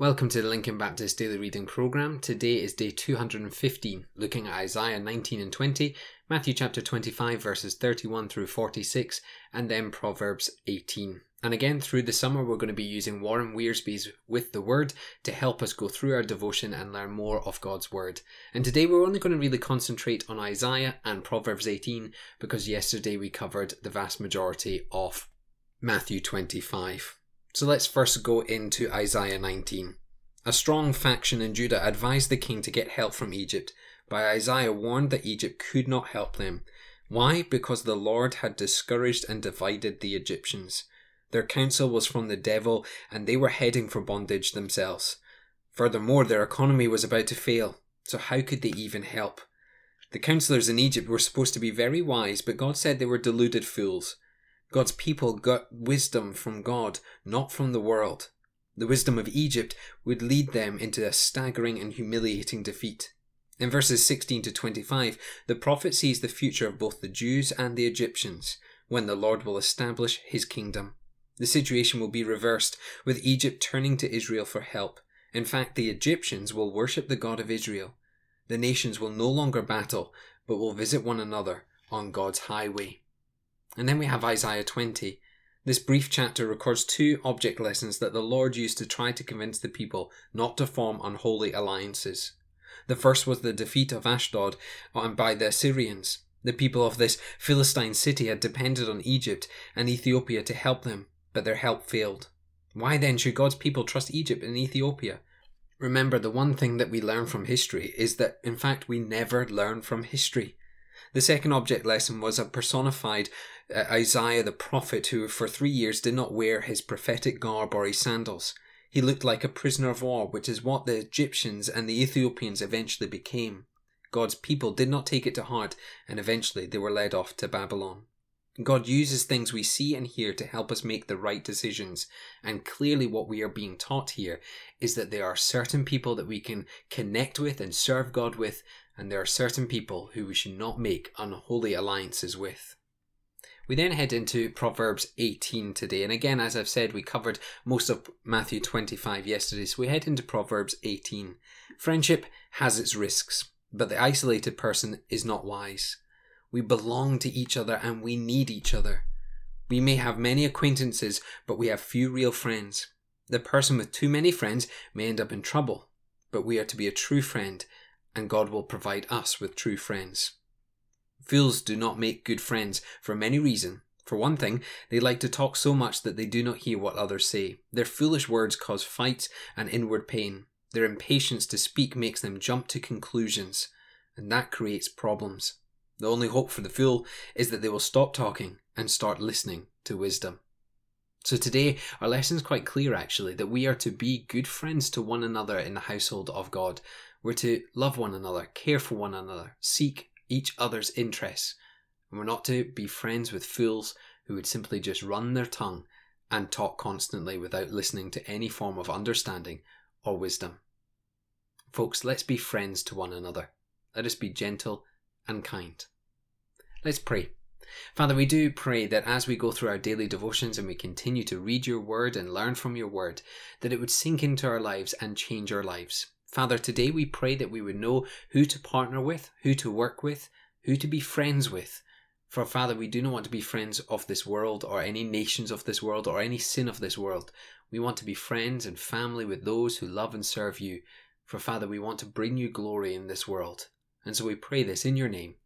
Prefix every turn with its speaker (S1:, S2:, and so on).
S1: Welcome to the Lincoln Baptist Daily Reading Program. Today is day 215, looking at Isaiah 19 and 20, Matthew chapter 25, verses 31 through 46, and then Proverbs 18. And again, through the summer, we're going to be using Warren Wiersbe's With the Word to help us go through our devotion and learn more of God's Word. And today, we're only going to really concentrate on Isaiah and Proverbs 18 because yesterday we covered the vast majority of Matthew 25. So let's first go into Isaiah 19. A strong faction in Judah advised the king to get help from Egypt, but Isaiah warned that Egypt could not help them. Why? Because the Lord had discouraged and divided the Egyptians. Their counsel was from the devil, and they were heading for bondage themselves. Furthermore, their economy was about to fail, so how could they even help? The counselors in Egypt were supposed to be very wise, but God said they were deluded fools. God's people got wisdom from God, not from the world. The wisdom of Egypt would lead them into a staggering and humiliating defeat. In verses 16 to 25, the prophet sees the future of both the Jews and the Egyptians when the Lord will establish his kingdom. The situation will be reversed, with Egypt turning to Israel for help. In fact, the Egyptians will worship the God of Israel. The nations will no longer battle, but will visit one another on God's highway. And then we have Isaiah 20. This brief chapter records two object lessons that the Lord used to try to convince the people not to form unholy alliances. The first was the defeat of Ashdod um, by the Assyrians. The people of this Philistine city had depended on Egypt and Ethiopia to help them, but their help failed. Why then should God's people trust Egypt and Ethiopia? Remember, the one thing that we learn from history is that, in fact, we never learn from history. The second object lesson was a personified Isaiah the prophet who for three years did not wear his prophetic garb or his sandals. He looked like a prisoner of war, which is what the Egyptians and the Ethiopians eventually became. God's people did not take it to heart, and eventually they were led off to Babylon. God uses things we see and hear to help us make the right decisions. And clearly, what we are being taught here is that there are certain people that we can connect with and serve God with, and there are certain people who we should not make unholy alliances with. We then head into Proverbs 18 today, and again, as I've said, we covered most of Matthew 25 yesterday, so we head into Proverbs 18. Friendship has its risks, but the isolated person is not wise. We belong to each other and we need each other. We may have many acquaintances, but we have few real friends. The person with too many friends may end up in trouble, but we are to be a true friend, and God will provide us with true friends. Fools do not make good friends for many reasons. For one thing, they like to talk so much that they do not hear what others say. Their foolish words cause fights and inward pain. Their impatience to speak makes them jump to conclusions, and that creates problems. The only hope for the fool is that they will stop talking and start listening to wisdom. So today, our lesson is quite clear actually that we are to be good friends to one another in the household of God. We're to love one another, care for one another, seek each other's interests. And we're not to be friends with fools who would simply just run their tongue and talk constantly without listening to any form of understanding or wisdom. Folks, let's be friends to one another. Let us be gentle and kind. Let's pray. Father, we do pray that as we go through our daily devotions and we continue to read your word and learn from your word, that it would sink into our lives and change our lives. Father, today we pray that we would know who to partner with, who to work with, who to be friends with. For Father, we do not want to be friends of this world or any nations of this world or any sin of this world. We want to be friends and family with those who love and serve you. For Father, we want to bring you glory in this world. And so we pray this in your name.